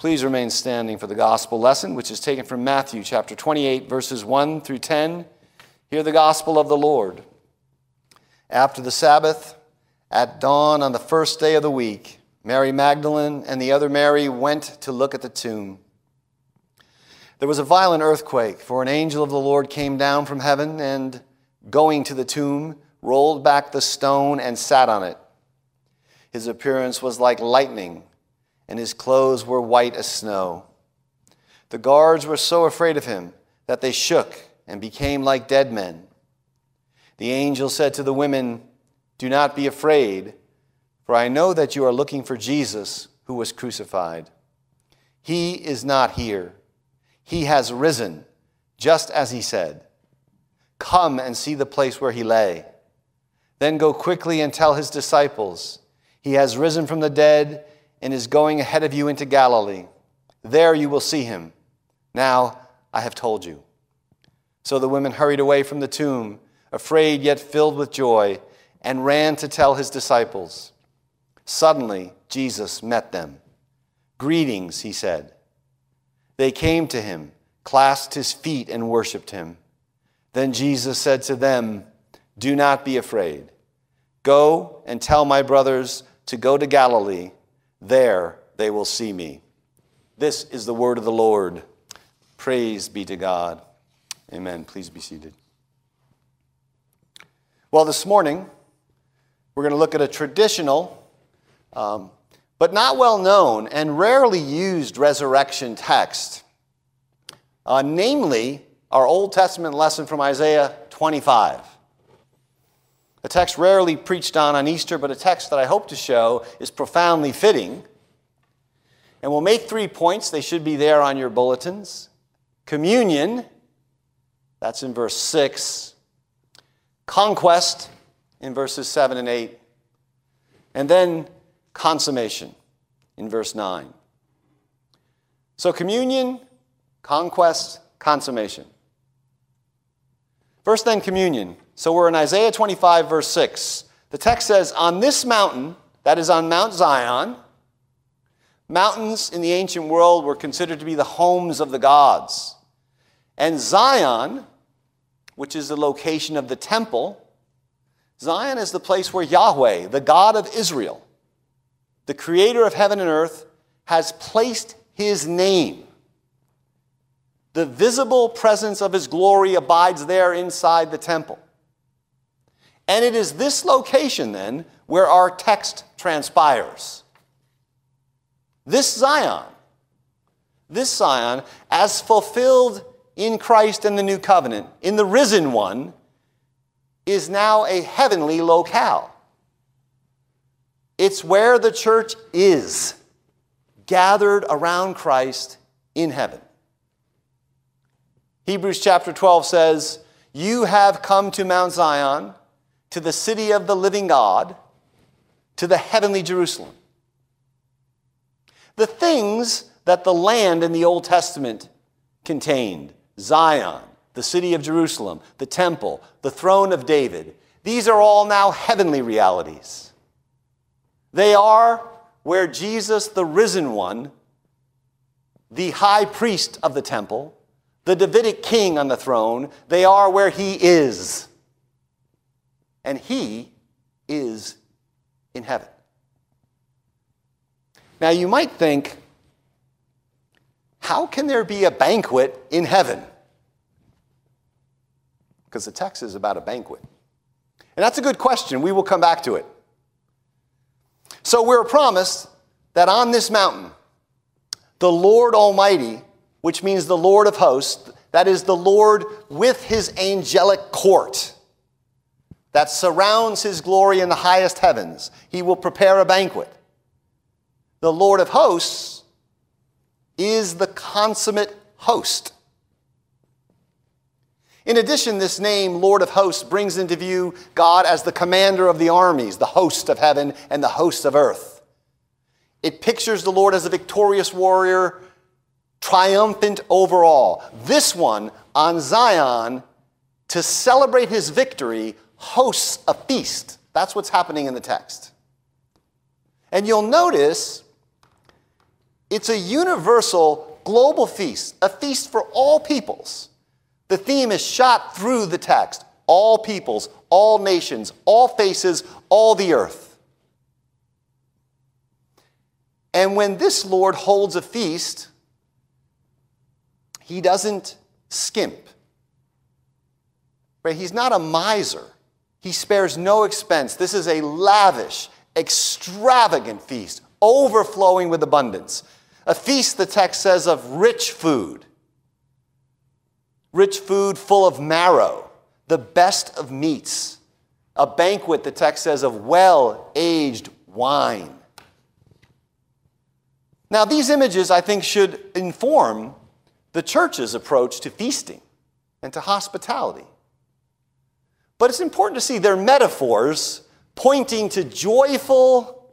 Please remain standing for the gospel lesson, which is taken from Matthew chapter 28, verses 1 through 10. Hear the gospel of the Lord. After the Sabbath, at dawn on the first day of the week, Mary Magdalene and the other Mary went to look at the tomb. There was a violent earthquake, for an angel of the Lord came down from heaven and, going to the tomb, rolled back the stone and sat on it. His appearance was like lightning and his clothes were white as snow. The guards were so afraid of him that they shook and became like dead men. The angel said to the women, Do not be afraid, for I know that you are looking for Jesus who was crucified. He is not here. He has risen, just as he said. Come and see the place where he lay. Then go quickly and tell his disciples, He has risen from the dead and is going ahead of you into Galilee. There you will see him. Now I have told you. So the women hurried away from the tomb, afraid yet filled with joy, and ran to tell his disciples. Suddenly, Jesus met them. Greetings, he said. They came to him, clasped his feet, and worshiped him. Then Jesus said to them, Do not be afraid. Go and tell my brothers to go to Galilee there they will see me. This is the word of the Lord. Praise be to God. Amen. Please be seated. Well, this morning, we're going to look at a traditional, um, but not well known and rarely used resurrection text, uh, namely our Old Testament lesson from Isaiah 25. A text rarely preached on on Easter, but a text that I hope to show is profoundly fitting. And we'll make three points. They should be there on your bulletins. Communion, that's in verse 6. Conquest, in verses 7 and 8. And then consummation, in verse 9. So, communion, conquest, consummation. First, then, communion. So we're in Isaiah 25, verse 6. The text says, On this mountain, that is on Mount Zion, mountains in the ancient world were considered to be the homes of the gods. And Zion, which is the location of the temple, Zion is the place where Yahweh, the God of Israel, the creator of heaven and earth, has placed his name. The visible presence of his glory abides there inside the temple. And it is this location then where our text transpires. This Zion, this Zion, as fulfilled in Christ and the new covenant, in the risen one, is now a heavenly locale. It's where the church is, gathered around Christ in heaven. Hebrews chapter 12 says, You have come to Mount Zion to the city of the living God, to the heavenly Jerusalem. The things that the land in the Old Testament contained Zion, the city of Jerusalem, the temple, the throne of David these are all now heavenly realities. They are where Jesus, the risen one, the high priest of the temple, the Davidic king on the throne, they are where he is and he is in heaven. Now, you might think, how can there be a banquet in heaven? Because the text is about a banquet. And that's a good question. We will come back to it. So, we're promised that on this mountain, the Lord Almighty, which means the Lord of hosts, that is the Lord with his angelic court, that surrounds his glory in the highest heavens. He will prepare a banquet. The Lord of hosts is the consummate host. In addition, this name, Lord of hosts, brings into view God as the commander of the armies, the host of heaven and the host of earth. It pictures the Lord as a victorious warrior, triumphant over all. This one on Zion, to celebrate his victory, hosts a feast. That's what's happening in the text. And you'll notice It's a universal global feast, a feast for all peoples. The theme is shot through the text all peoples, all nations, all faces, all the earth. And when this Lord holds a feast, he doesn't skimp. Right? He's not a miser. He spares no expense. This is a lavish, extravagant feast, overflowing with abundance. A feast, the text says, of rich food. Rich food full of marrow, the best of meats. A banquet, the text says, of well aged wine. Now, these images, I think, should inform the church's approach to feasting and to hospitality. But it's important to see they're metaphors pointing to joyful,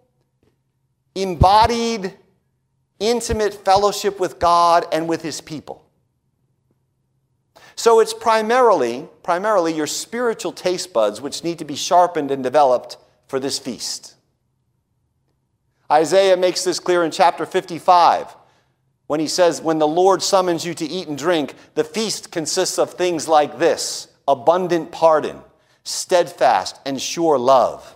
embodied, intimate fellowship with God and with his people. So it's primarily, primarily your spiritual taste buds which need to be sharpened and developed for this feast. Isaiah makes this clear in chapter 55 when he says, When the Lord summons you to eat and drink, the feast consists of things like this abundant pardon, steadfast and sure love.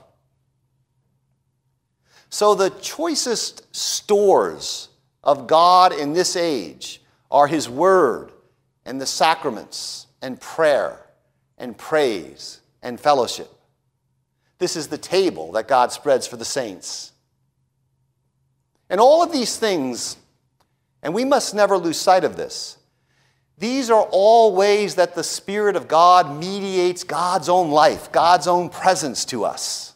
So the choicest stores of God in this age are His Word and the sacraments and prayer and praise and fellowship. This is the table that God spreads for the saints. And all of these things, and we must never lose sight of this, these are all ways that the Spirit of God mediates God's own life, God's own presence to us.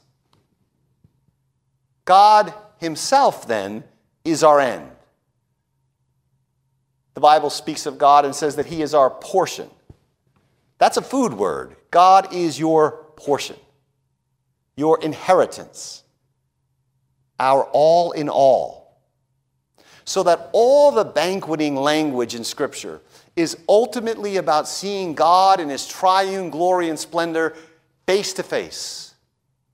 God Himself, then, is our end. The Bible speaks of God and says that He is our portion. That's a food word. God is your portion, your inheritance, our all in all. So that all the banqueting language in Scripture is ultimately about seeing God in His triune glory and splendor face to face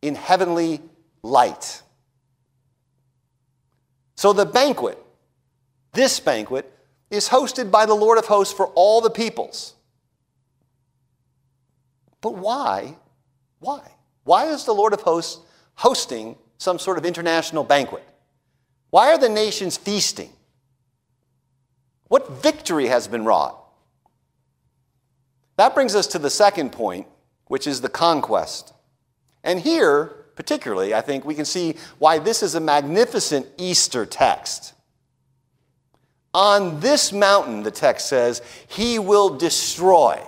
in heavenly light. So the banquet, this banquet, is hosted by the Lord of hosts for all the peoples. But why? Why? Why is the Lord of hosts hosting some sort of international banquet? Why are the nations feasting? What victory has been wrought? That brings us to the second point, which is the conquest. And here, particularly, I think we can see why this is a magnificent Easter text. On this mountain, the text says, he will destroy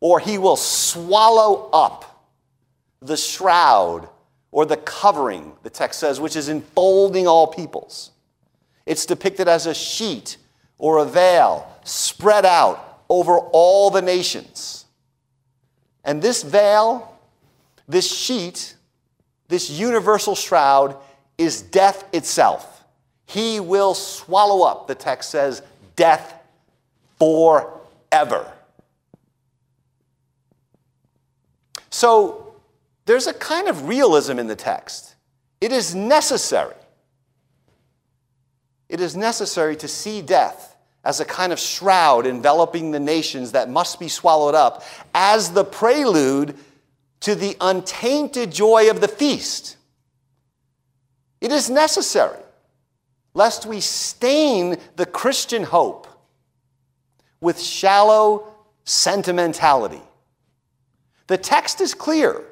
or he will swallow up the shroud or the covering, the text says, which is enfolding all peoples. It's depicted as a sheet or a veil spread out over all the nations. And this veil, this sheet, this universal shroud is death itself. He will swallow up, the text says, death forever. So there's a kind of realism in the text. It is necessary. It is necessary to see death as a kind of shroud enveloping the nations that must be swallowed up as the prelude to the untainted joy of the feast. It is necessary lest we stain the Christian hope with shallow sentimentality. The text is clear.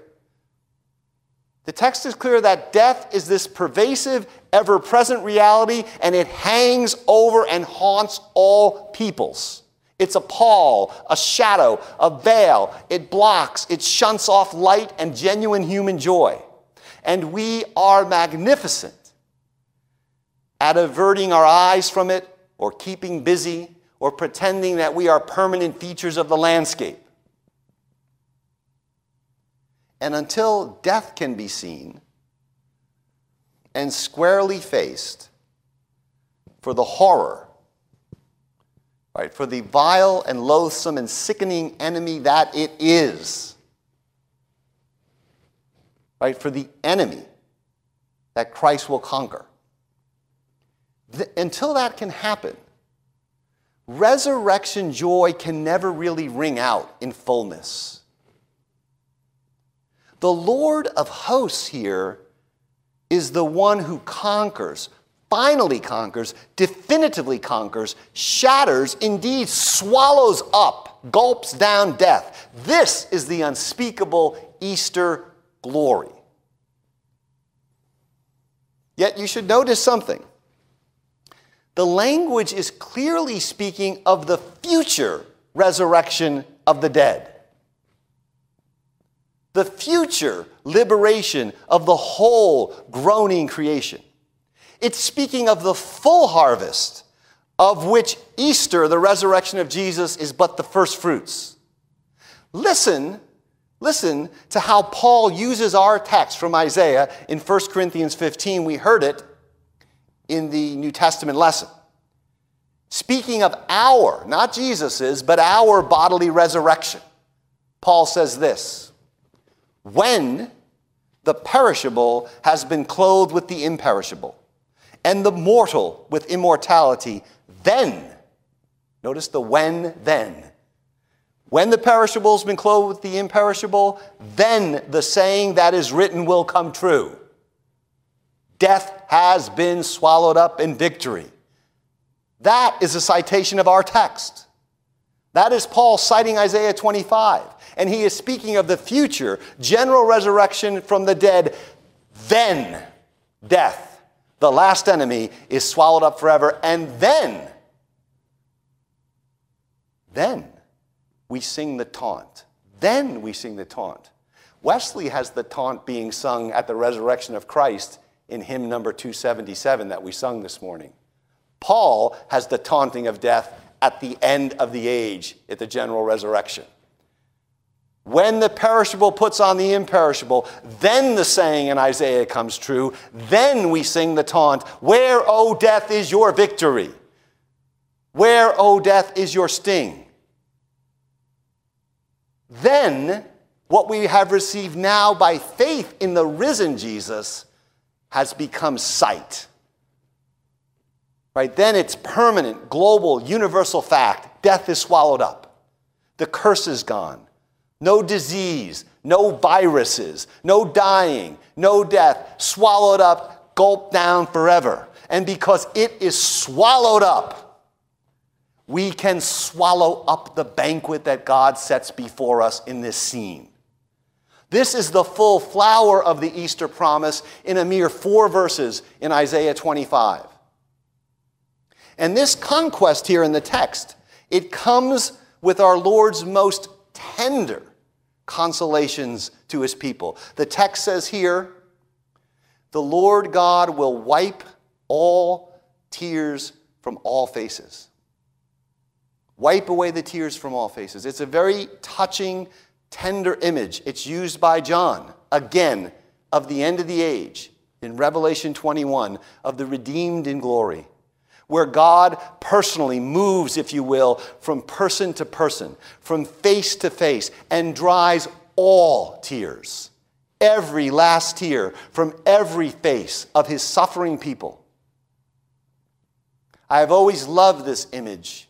The text is clear that death is this pervasive, ever present reality, and it hangs over and haunts all peoples. It's a pall, a shadow, a veil. It blocks, it shunts off light and genuine human joy. And we are magnificent at averting our eyes from it or keeping busy or pretending that we are permanent features of the landscape. And until death can be seen and squarely faced for the horror, right, for the vile and loathsome and sickening enemy that it is, right, for the enemy that Christ will conquer th- until that can happen, resurrection joy can never really ring out in fullness. The Lord of hosts here is the one who conquers, finally conquers, definitively conquers, shatters, indeed swallows up, gulps down death. This is the unspeakable Easter glory. Yet you should notice something. The language is clearly speaking of the future resurrection of the dead the future liberation of the whole groaning creation. It's speaking of the full harvest, of which Easter, the resurrection of Jesus, is but the first fruits. Listen, listen to how Paul uses our text from Isaiah in 1 Corinthians 15. We heard it in the New Testament lesson. Speaking of our, not Jesus's, but our bodily resurrection, Paul says this when the perishable has been clothed with the imperishable, and the mortal with immortality, then, notice the when, then. When the perishable has been clothed with the imperishable, then the saying that is written will come true. Death has been swallowed up in victory. That is a citation of our text. That is Paul citing Isaiah 25 and he is speaking of the future general resurrection from the dead. Then death, the last enemy, is swallowed up forever. And then, then we sing the taunt. Then we sing the taunt. Wesley has the taunt being sung at the resurrection of Christ in hymn number 277 that we sung this morning. Paul has the taunting of death at the end of the age at the general resurrection. When the perishable puts on the imperishable, then the saying in Isaiah comes true. Then we sing the taunt Where, O death, is your victory? Where, O death, is your sting? Then what we have received now by faith in the risen Jesus has become sight. Right? Then it's permanent, global, universal fact. Death is swallowed up. The curse is gone no disease, no viruses, no dying, no death, swallowed up, gulped down forever. And because it is swallowed up, we can swallow up the banquet that God sets before us in this scene. This is the full flower of the Easter promise in a mere four verses in Isaiah 25. And this conquest here in the text, it comes with our Lord's most tender consolations to his people. The text says here, the Lord God will wipe all tears from all faces. Wipe away the tears from all faces. It's a very touching, tender image. It's used by John, again, of the end of the age in Revelation 21, of the redeemed in glory where God personally moves, if you will, from person to person, from face to face, and dries all tears, every last tear from every face of his suffering people. I have always loved this image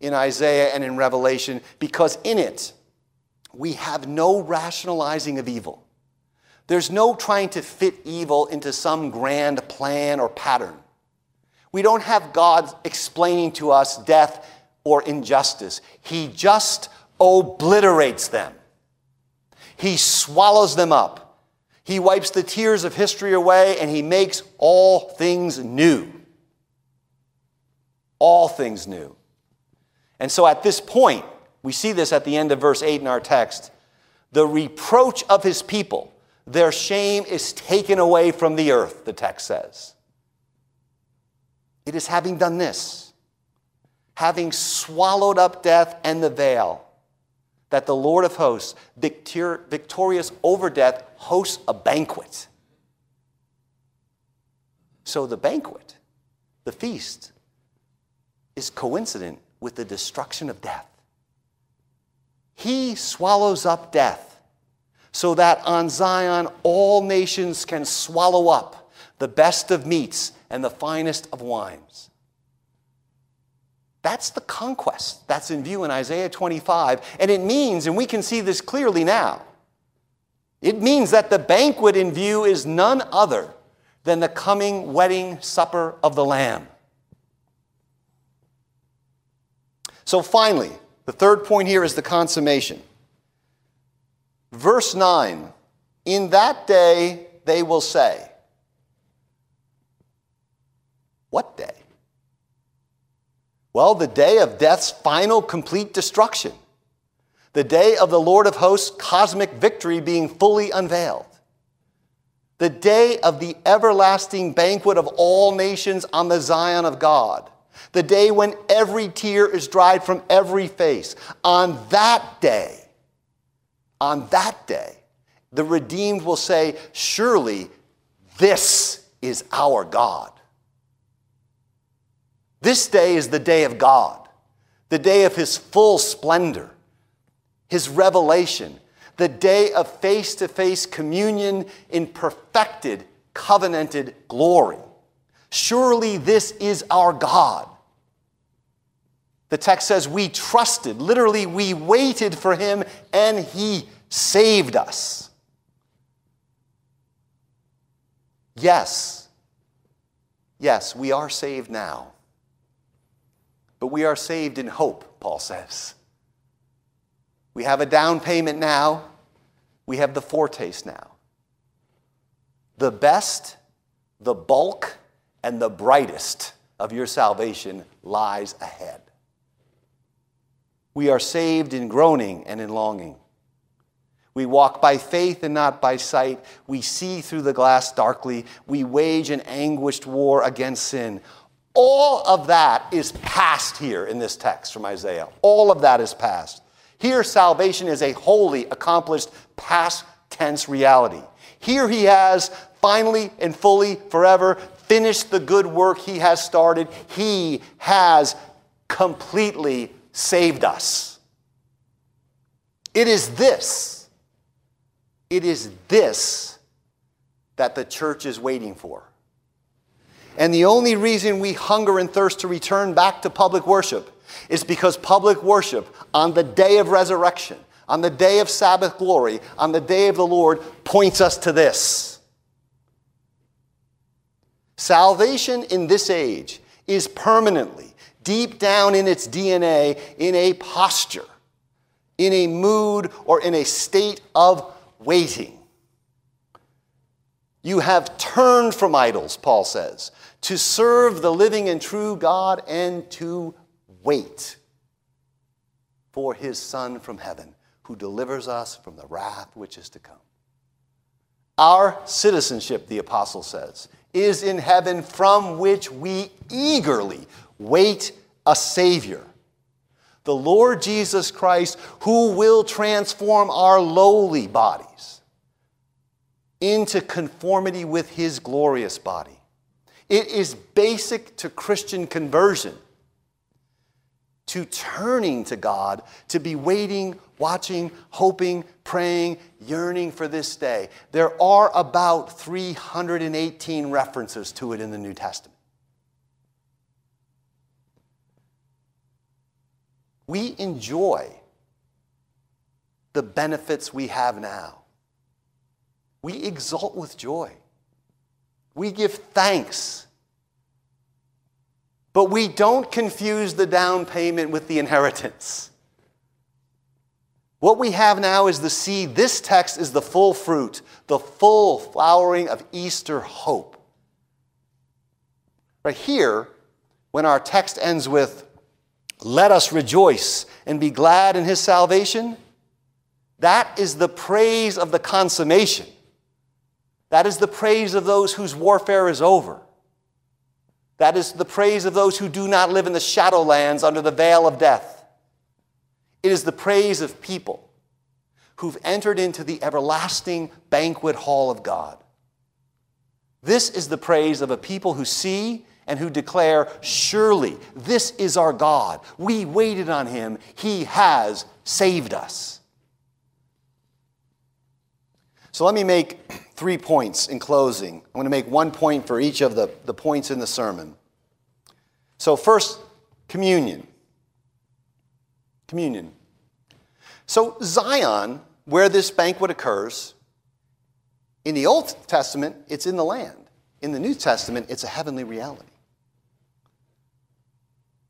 in Isaiah and in Revelation because in it we have no rationalizing of evil. There's no trying to fit evil into some grand plan or pattern. We don't have God explaining to us death or injustice. He just obliterates them. He swallows them up. He wipes the tears of history away and he makes all things new. All things new. And so at this point, we see this at the end of verse 8 in our text the reproach of his people, their shame is taken away from the earth, the text says. It is having done this, having swallowed up death and the veil, that the Lord of hosts, victor- victorious over death, hosts a banquet. So the banquet, the feast, is coincident with the destruction of death. He swallows up death so that on Zion all nations can swallow up the best of meats and the finest of wines. That's the conquest that's in view in Isaiah 25. And it means, and we can see this clearly now, it means that the banquet in view is none other than the coming wedding supper of the Lamb. So finally, the third point here is the consummation. Verse 9 In that day they will say, What day? Well, the day of death's final complete destruction, the day of the Lord of hosts' cosmic victory being fully unveiled, the day of the everlasting banquet of all nations on the Zion of God, the day when every tear is dried from every face. On that day, on that day, the redeemed will say, Surely this is our God. This day is the day of God, the day of His full splendor, His revelation, the day of face to face communion in perfected, covenanted glory. Surely this is our God. The text says, We trusted, literally, we waited for Him and He saved us. Yes, yes, we are saved now. But we are saved in hope, Paul says. We have a down payment now, we have the foretaste now. The best, the bulk, and the brightest of your salvation lies ahead. We are saved in groaning and in longing. We walk by faith and not by sight. We see through the glass darkly. We wage an anguished war against sin. All of that is past here in this text from Isaiah. All of that is past. Here, salvation is a wholly accomplished past tense reality. Here, he has finally and fully, forever finished the good work he has started. He has completely saved us. It is this, it is this that the church is waiting for. And the only reason we hunger and thirst to return back to public worship is because public worship on the day of resurrection, on the day of Sabbath glory, on the day of the Lord points us to this. Salvation in this age is permanently, deep down in its DNA, in a posture, in a mood, or in a state of waiting. You have turned from idols, Paul says, to serve the living and true God and to wait for his Son from heaven, who delivers us from the wrath which is to come. Our citizenship, the apostle says, is in heaven from which we eagerly wait a Savior, the Lord Jesus Christ, who will transform our lowly bodies into conformity with his glorious body. It is basic to Christian conversion, to turning to God, to be waiting, watching, hoping, praying, yearning for this day. There are about 318 references to it in the New Testament. We enjoy the benefits we have now. We exult with joy. We give thanks. But we don't confuse the down payment with the inheritance. What we have now is the seed. This text is the full fruit, the full flowering of Easter hope. Right here, when our text ends with, let us rejoice and be glad in his salvation, that is the praise of the consummation. That is the praise of those whose warfare is over. That is the praise of those who do not live in the shadowlands under the veil of death. It is the praise of people who've entered into the everlasting banquet hall of God. This is the praise of a people who see and who declare, Surely this is our God. We waited on him. He has saved us. So let me make three points in closing. I'm going to make one point for each of the, the points in the sermon. So, first, communion. Communion. So, Zion, where this banquet occurs, in the Old Testament, it's in the land. In the New Testament, it's a heavenly reality.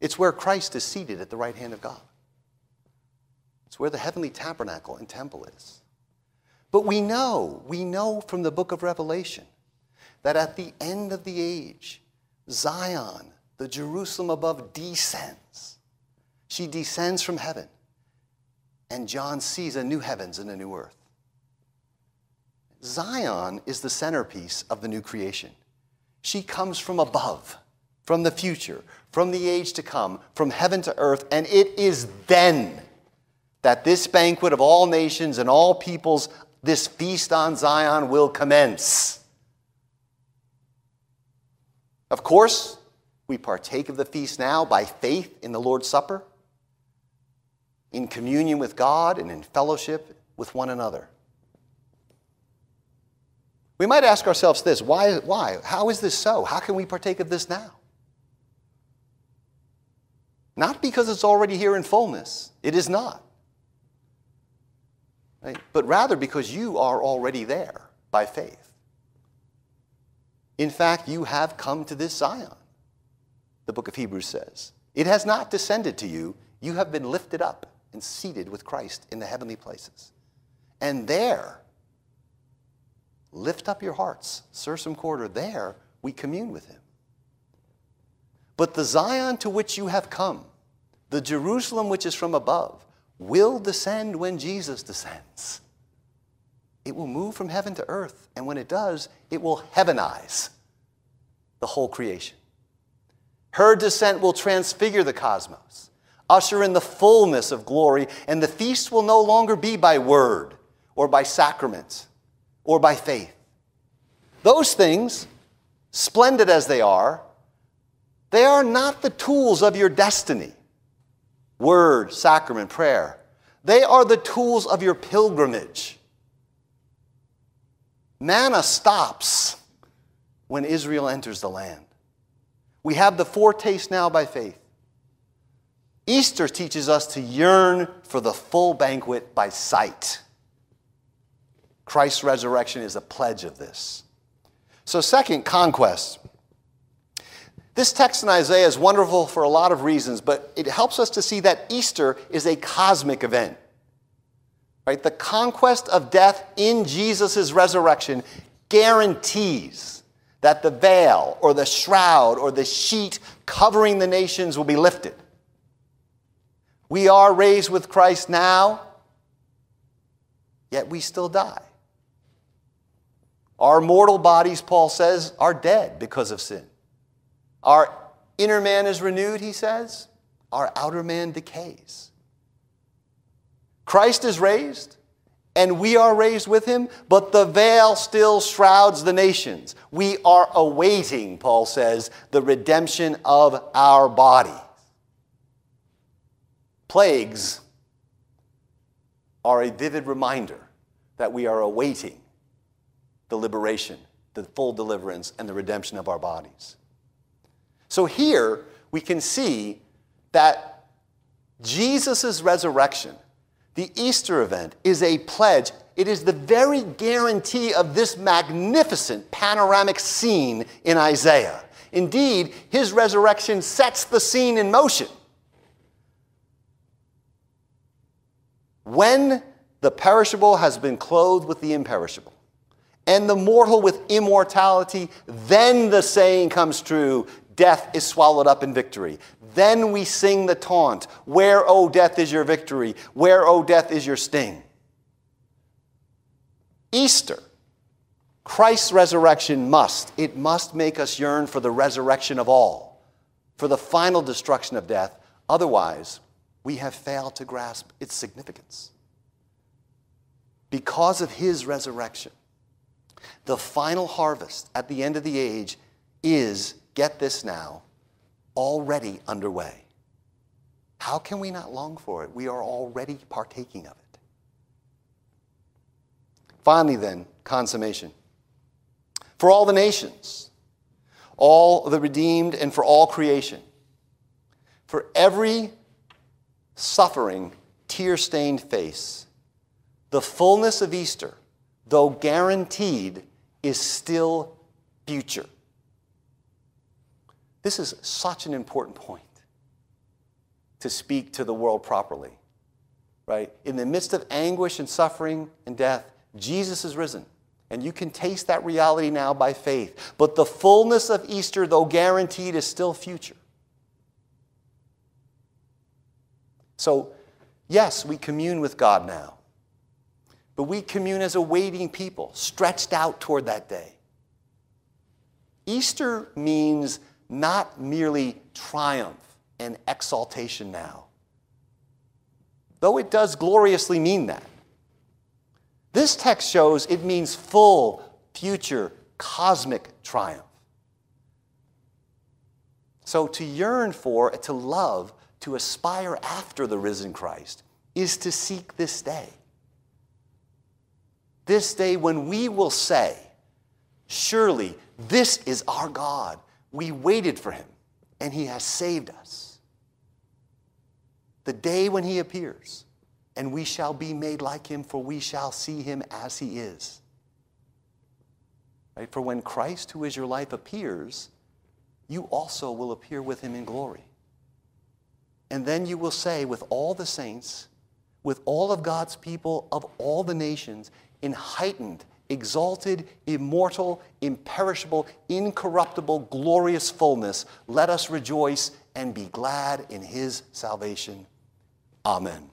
It's where Christ is seated at the right hand of God. It's where the heavenly tabernacle and temple is. But we know, we know from the book of Revelation that at the end of the age, Zion, the Jerusalem above, descends. She descends from heaven, and John sees a new heavens and a new earth. Zion is the centerpiece of the new creation. She comes from above, from the future, from the age to come, from heaven to earth, and it is then that this banquet of all nations and all peoples, this feast on Zion, will commence. Of course, we partake of the feast now by faith in the Lord's Supper, in communion with God, and in fellowship with one another. We might ask ourselves this why, why? How is this so? How can we partake of this now? Not because it's already here in fullness, it is not. Right? But rather because you are already there by faith. In fact, you have come to this Zion, the book of Hebrews says. It has not descended to you, you have been lifted up and seated with Christ in the heavenly places. And there, Lift up your hearts. Sursum Corda, there we commune with him. But the Zion to which you have come, the Jerusalem which is from above, will descend when Jesus descends. It will move from heaven to earth, and when it does, it will heavenize the whole creation. Her descent will transfigure the cosmos, usher in the fullness of glory, and the feast will no longer be by word or by sacrament or by faith. Those things, splendid as they are, they are not the tools of your destiny word, sacrament, prayer. They are the tools of your pilgrimage. Manna stops when Israel enters the land. We have the foretaste now by faith. Easter teaches us to yearn for the full banquet by sight. Christ's resurrection is a pledge of this. So, second, conquest. This text in Isaiah is wonderful for a lot of reasons, but it helps us to see that Easter is a cosmic event. Right? The conquest of death in Jesus' resurrection guarantees that the veil or the shroud or the sheet covering the nations will be lifted. We are raised with Christ now, yet we still die. Our mortal bodies, Paul says, are dead because of sin. Our inner man is renewed, he says. Our outer man decays. Christ is raised, and we are raised with him, but the veil still shrouds the nations. We are awaiting, Paul says, the redemption of our body. Plagues are a vivid reminder that we are awaiting the liberation, the full deliverance, and the redemption of our bodies. So here we can see that Jesus' resurrection, the Easter event, is a pledge. It is the very guarantee of this magnificent panoramic scene in Isaiah. Indeed, his resurrection sets the scene in motion. When the perishable has been clothed with the imperishable, and the mortal with immortality, then the saying comes true death is swallowed up in victory. Then we sing the taunt Where, O death, is your victory? Where, O death, is your sting? Easter, Christ's resurrection must, it must make us yearn for the resurrection of all, for the final destruction of death. Otherwise, we have failed to grasp its significance. Because of his resurrection, the final harvest at the end of the age is, get this now, already underway. How can we not long for it? We are already partaking of it. Finally, then, consummation. For all the nations, all the redeemed, and for all creation. For every suffering, tear stained face, the fullness of Easter, though guaranteed, is still future. This is such an important point to speak to the world properly. Right? In the midst of anguish and suffering and death, Jesus is risen. And you can taste that reality now by faith. But the fullness of Easter, though guaranteed, is still future. So, yes, we commune with God now. But we commune as a waiting people, stretched out toward that day. Easter means not merely triumph and exaltation now, though it does gloriously mean that. This text shows it means full, future, cosmic triumph. So to yearn for, to love, to aspire after the risen Christ is to seek this day. This day when we will say, Surely this is our God. We waited for him, and he has saved us. The day when he appears, and we shall be made like him, for we shall see him as he is. Right? For when Christ, who is your life, appears, you also will appear with him in glory. And then you will say, with all the saints, with all of God's people of all the nations, in heightened, exalted, immortal, imperishable, incorruptible, glorious fullness, let us rejoice and be glad in his salvation. Amen.